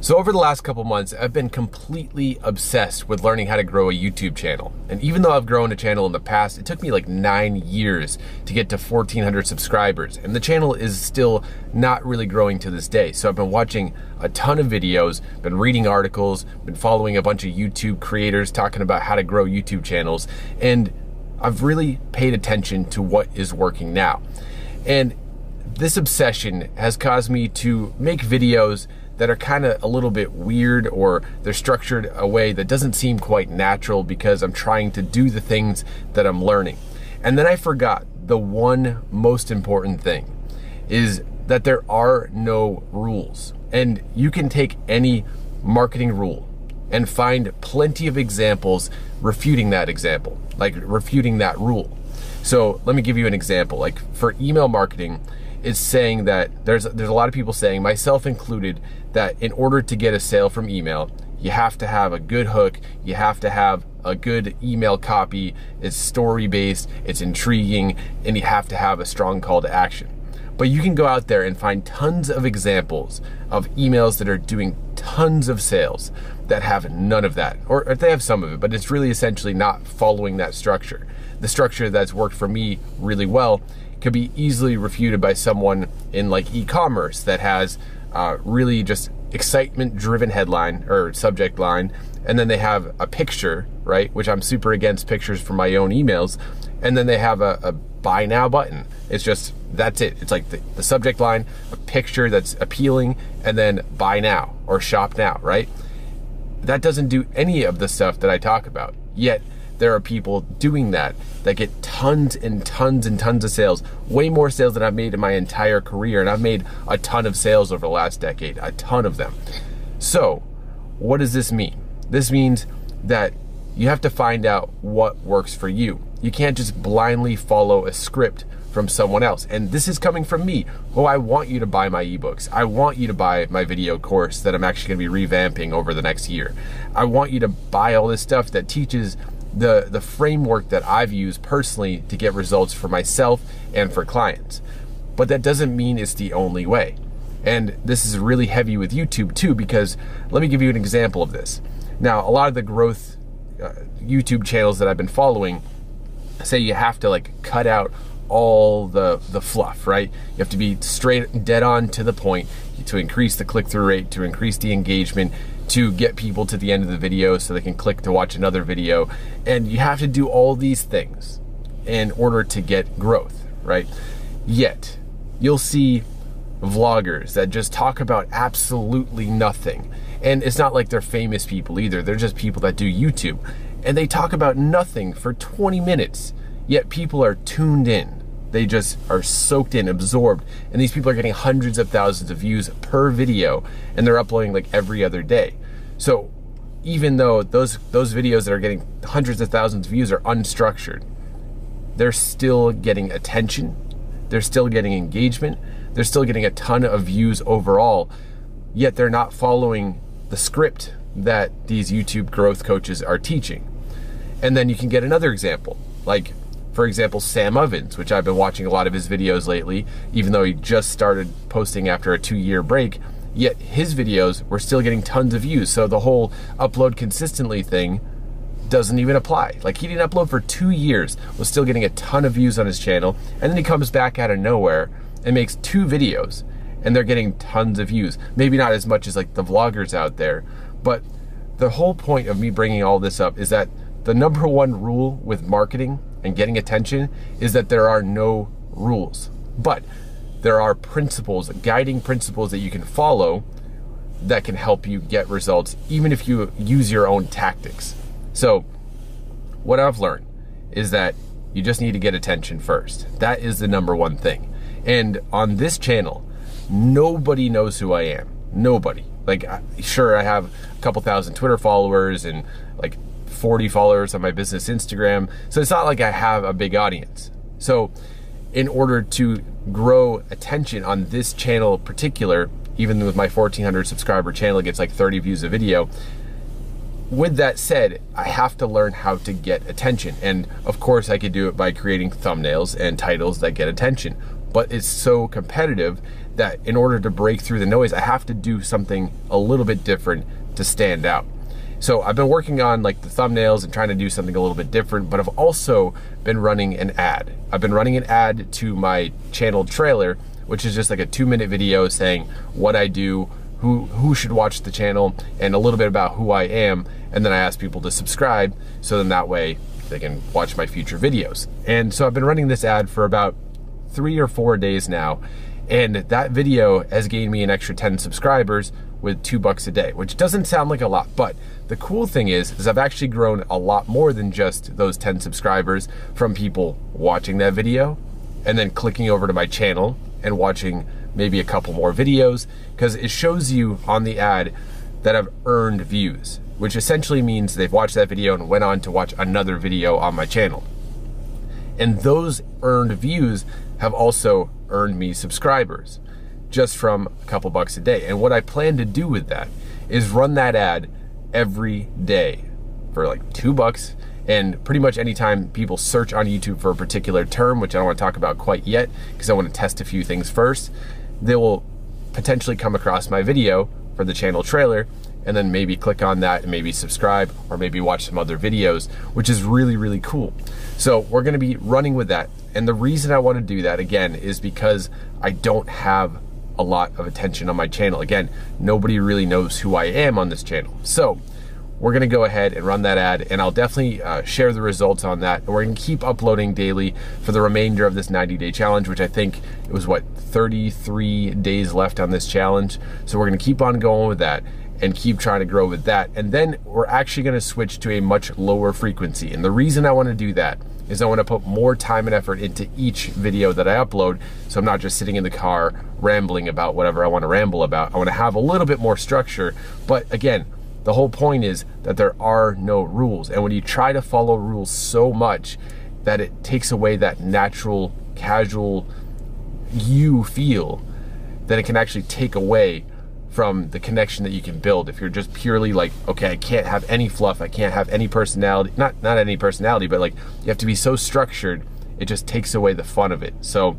So over the last couple months, I've been completely obsessed with learning how to grow a YouTube channel. And even though I've grown a channel in the past, it took me like nine years to get to 1400 subscribers. And the channel is still not really growing to this day. So I've been watching a ton of videos, been reading articles, been following a bunch of YouTube creators talking about how to grow YouTube channels. And I've really paid attention to what is working now. And this obsession has caused me to make videos that are kind of a little bit weird or they're structured a way that doesn't seem quite natural because I'm trying to do the things that I'm learning. And then I forgot the one most important thing is that there are no rules. And you can take any marketing rule and find plenty of examples refuting that example, like refuting that rule. So let me give you an example. Like for email marketing, is saying that there's there's a lot of people saying, myself included, that in order to get a sale from email, you have to have a good hook, you have to have a good email copy, it's story based, it's intriguing, and you have to have a strong call to action. But you can go out there and find tons of examples of emails that are doing tons of sales that have none of that. Or, or they have some of it, but it's really essentially not following that structure. The structure that's worked for me really well could be easily refuted by someone in like e-commerce that has uh, really just excitement driven headline or subject line and then they have a picture right which i'm super against pictures for my own emails and then they have a, a buy now button. It's just that's it. It's like the, the subject line a picture that's appealing and then buy now or shop now right? That doesn't do any of the stuff that i talk about. Yet there are people doing that that get tons and tons and tons of sales, way more sales than I've made in my entire career. And I've made a ton of sales over the last decade, a ton of them. So, what does this mean? This means that you have to find out what works for you. You can't just blindly follow a script from someone else. And this is coming from me. Oh, I want you to buy my ebooks. I want you to buy my video course that I'm actually going to be revamping over the next year. I want you to buy all this stuff that teaches the, the framework that I've used personally to get results for myself and for clients. But that doesn't mean it's the only way. And this is really heavy with YouTube too, because let me give you an example of this. Now, a lot of the growth uh, YouTube channels that I've been following say you have to like cut out all the the fluff, right? You have to be straight dead on to the point to increase the click-through rate, to increase the engagement, to get people to the end of the video so they can click to watch another video. And you have to do all these things in order to get growth, right? Yet, you'll see vloggers that just talk about absolutely nothing. And it's not like they're famous people either. They're just people that do YouTube. And they talk about nothing for 20 minutes. Yet people are tuned in. They just are soaked in, absorbed. And these people are getting hundreds of thousands of views per video and they're uploading like every other day. So even though those those videos that are getting hundreds of thousands of views are unstructured, they're still getting attention. They're still getting engagement. They're still getting a ton of views overall. Yet they're not following the script that these YouTube growth coaches are teaching. And then you can get another example. Like for example, Sam Ovens, which I've been watching a lot of his videos lately, even though he just started posting after a two year break, yet his videos were still getting tons of views. So the whole upload consistently thing doesn't even apply. Like he didn't upload for two years, was still getting a ton of views on his channel, and then he comes back out of nowhere and makes two videos and they're getting tons of views. Maybe not as much as like the vloggers out there, but the whole point of me bringing all this up is that the number one rule with marketing and getting attention is that there are no rules. But there are principles, guiding principles that you can follow that can help you get results, even if you use your own tactics. So, what I've learned is that you just need to get attention first. That is the number one thing. And on this channel, nobody knows who I am. Nobody. Like, sure, I have a couple thousand Twitter followers and like 40 followers on my business Instagram. So it's not like I have a big audience. So in order to grow attention on this channel particular, even with my 1400 subscriber channel gets like 30 views a video, with that said, I have to learn how to get attention. And of course, I could do it by creating thumbnails and titles that get attention. But it's so competitive that in order to break through the noise, I have to do something a little bit different to stand out. So I've been working on like the thumbnails and trying to do something a little bit different, but I've also been running an ad. I've been running an ad to my channel trailer, which is just like a two minute video saying what I do, who who should watch the channel, and a little bit about who I am, and then I ask people to subscribe, so then that way they can watch my future videos. And so I've been running this ad for about three or four days now, and that video has gained me an extra 10 subscribers, with two bucks a day, which doesn't sound like a lot, but the cool thing is, is I've actually grown a lot more than just those 10 subscribers from people watching that video and then clicking over to my channel and watching maybe a couple more videos because it shows you on the ad that I've earned views, which essentially means they've watched that video and went on to watch another video on my channel. And those earned views have also earned me subscribers just from a couple bucks a day. And what I plan to do with that is run that ad every day for like two bucks. And pretty much anytime people search on YouTube for a particular term, which I don't want to talk about quite yet because I want to test a few things first, they will potentially come across my video for the channel trailer and then maybe click on that and maybe subscribe or maybe watch some other videos, which is really, really cool. So we're gonna be running with that. And the reason I wanna do that again is because I don't have a lot of attention on my channel. Again, nobody really knows who I am on this channel. So we're gonna go ahead and run that ad and I'll definitely uh, share the results on that. We're gonna keep uploading daily for the remainder of this 90 day challenge, which I think it was what, 33 days left on this challenge. So we're gonna keep on going with that and keep trying to grow with that. And then we're actually gonna switch to a much lower frequency. And the reason I wanna do that is I want to put more time and effort into each video that I upload. So I'm not just sitting in the car rambling about whatever I want to ramble about. I want to have a little bit more structure. But again, the whole point is that there are no rules. And when you try to follow rules so much that it takes away that natural, casual you feel, then it can actually take away from the connection that you can build. If you're just purely like okay i can't have any fluff i can't have any personality not not any personality but like you have to be so structured it just takes away the fun of it. So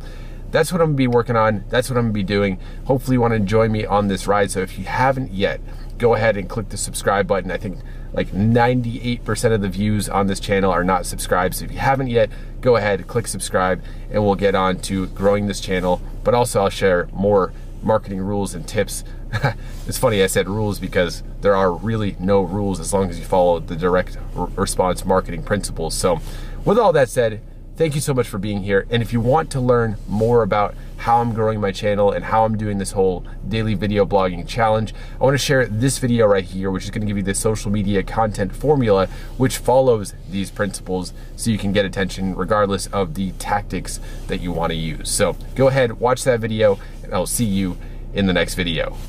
that's what i'm gonna be working on. That's what i'm gonna be doing. Hopefully you want to join me on this ride. So if you haven't yet go ahead and click the subscribe button. I think like 98% of the views on this channel are not subscribed. So if you haven't yet go ahead click subscribe and we'll get on to growing this channel. But also i'll share more marketing rules and tips. it's funny I said rules because there are really no rules as long as you follow the direct response marketing principles. So with all that said, thank you so much for being here. And if you want to learn more about how I'm growing my channel and how I'm doing this whole daily video blogging challenge, I want to share this video right here, which is going to give you the social media content formula, which follows these principles so you can get attention regardless of the tactics that you want to use. So go ahead, watch that video, and I'll see you in the next video.